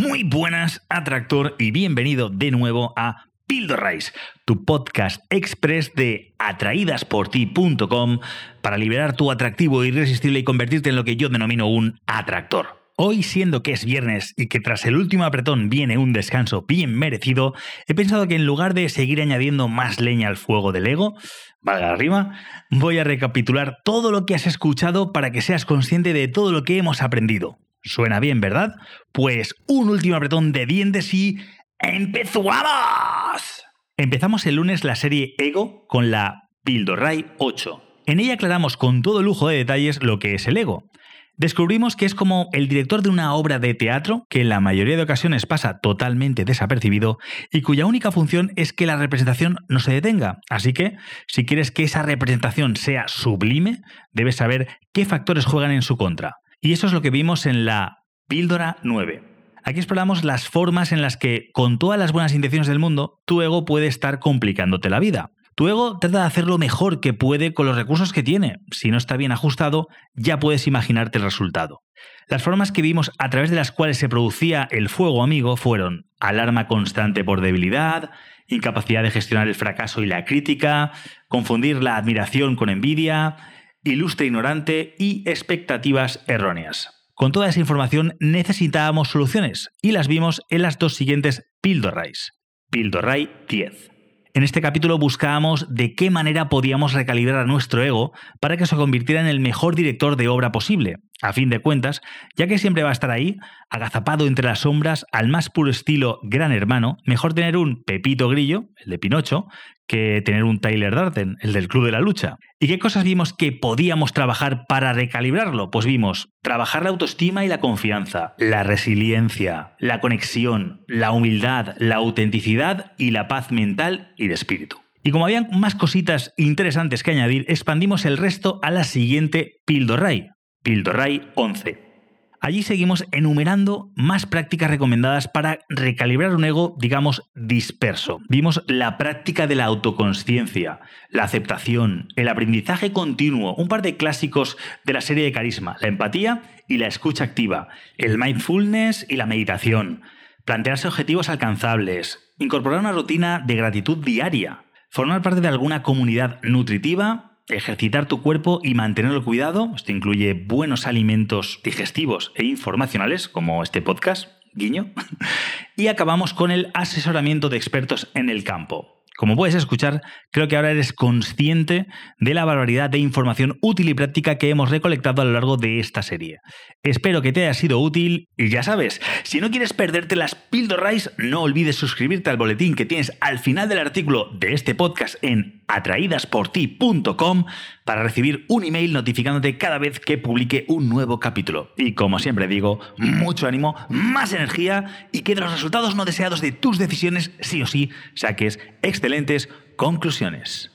Muy buenas, atractor, y bienvenido de nuevo a Pildorrais, tu podcast express de atraídasporti.com para liberar tu atractivo irresistible y convertirte en lo que yo denomino un atractor. Hoy, siendo que es viernes y que tras el último apretón viene un descanso bien merecido, he pensado que en lugar de seguir añadiendo más leña al fuego del ego, valga arriba, voy a recapitular todo lo que has escuchado para que seas consciente de todo lo que hemos aprendido. Suena bien, ¿verdad? Pues un último apretón de dientes y ¡Empezamos! Empezamos el lunes la serie Ego con la Pildorray 8. En ella aclaramos con todo lujo de detalles lo que es el ego. Descubrimos que es como el director de una obra de teatro que en la mayoría de ocasiones pasa totalmente desapercibido y cuya única función es que la representación no se detenga. Así que, si quieres que esa representación sea sublime, debes saber qué factores juegan en su contra. Y eso es lo que vimos en la Píldora 9. Aquí exploramos las formas en las que, con todas las buenas intenciones del mundo, tu ego puede estar complicándote la vida. Tu ego trata de hacer lo mejor que puede con los recursos que tiene. Si no está bien ajustado, ya puedes imaginarte el resultado. Las formas que vimos a través de las cuales se producía el fuego amigo fueron alarma constante por debilidad, incapacidad de gestionar el fracaso y la crítica, confundir la admiración con envidia, ilustre ignorante y expectativas erróneas. Con toda esa información necesitábamos soluciones y las vimos en las dos siguientes pildorrais. Pildorray 10. En este capítulo buscábamos de qué manera podíamos recalibrar a nuestro ego para que se convirtiera en el mejor director de obra posible. A fin de cuentas, ya que siempre va a estar ahí, agazapado entre las sombras, al más puro estilo gran hermano, mejor tener un Pepito Grillo, el de Pinocho, que tener un Tyler Darden, el del Club de la Lucha. ¿Y qué cosas vimos que podíamos trabajar para recalibrarlo? Pues vimos trabajar la autoestima y la confianza, la resiliencia, la conexión, la humildad, la autenticidad y la paz mental y de espíritu. Y como habían más cositas interesantes que añadir, expandimos el resto a la siguiente Pildorray, Pildorray 11. Allí seguimos enumerando más prácticas recomendadas para recalibrar un ego, digamos, disperso. Vimos la práctica de la autoconsciencia, la aceptación, el aprendizaje continuo, un par de clásicos de la serie de carisma, la empatía y la escucha activa, el mindfulness y la meditación, plantearse objetivos alcanzables, incorporar una rutina de gratitud diaria, formar parte de alguna comunidad nutritiva ejercitar tu cuerpo y mantenerlo cuidado. Esto incluye buenos alimentos digestivos e informacionales, como este podcast, guiño. y acabamos con el asesoramiento de expertos en el campo. Como puedes escuchar, creo que ahora eres consciente de la barbaridad de información útil y práctica que hemos recolectado a lo largo de esta serie. Espero que te haya sido útil y ya sabes, si no quieres perderte las pildorrais, no olvides suscribirte al boletín que tienes al final del artículo de este podcast en atraídasporti.com para recibir un email notificándote cada vez que publique un nuevo capítulo. Y como siempre digo, mucho ánimo, más energía y que de los resultados no deseados de tus decisiones sí o sí saques excelentes conclusiones.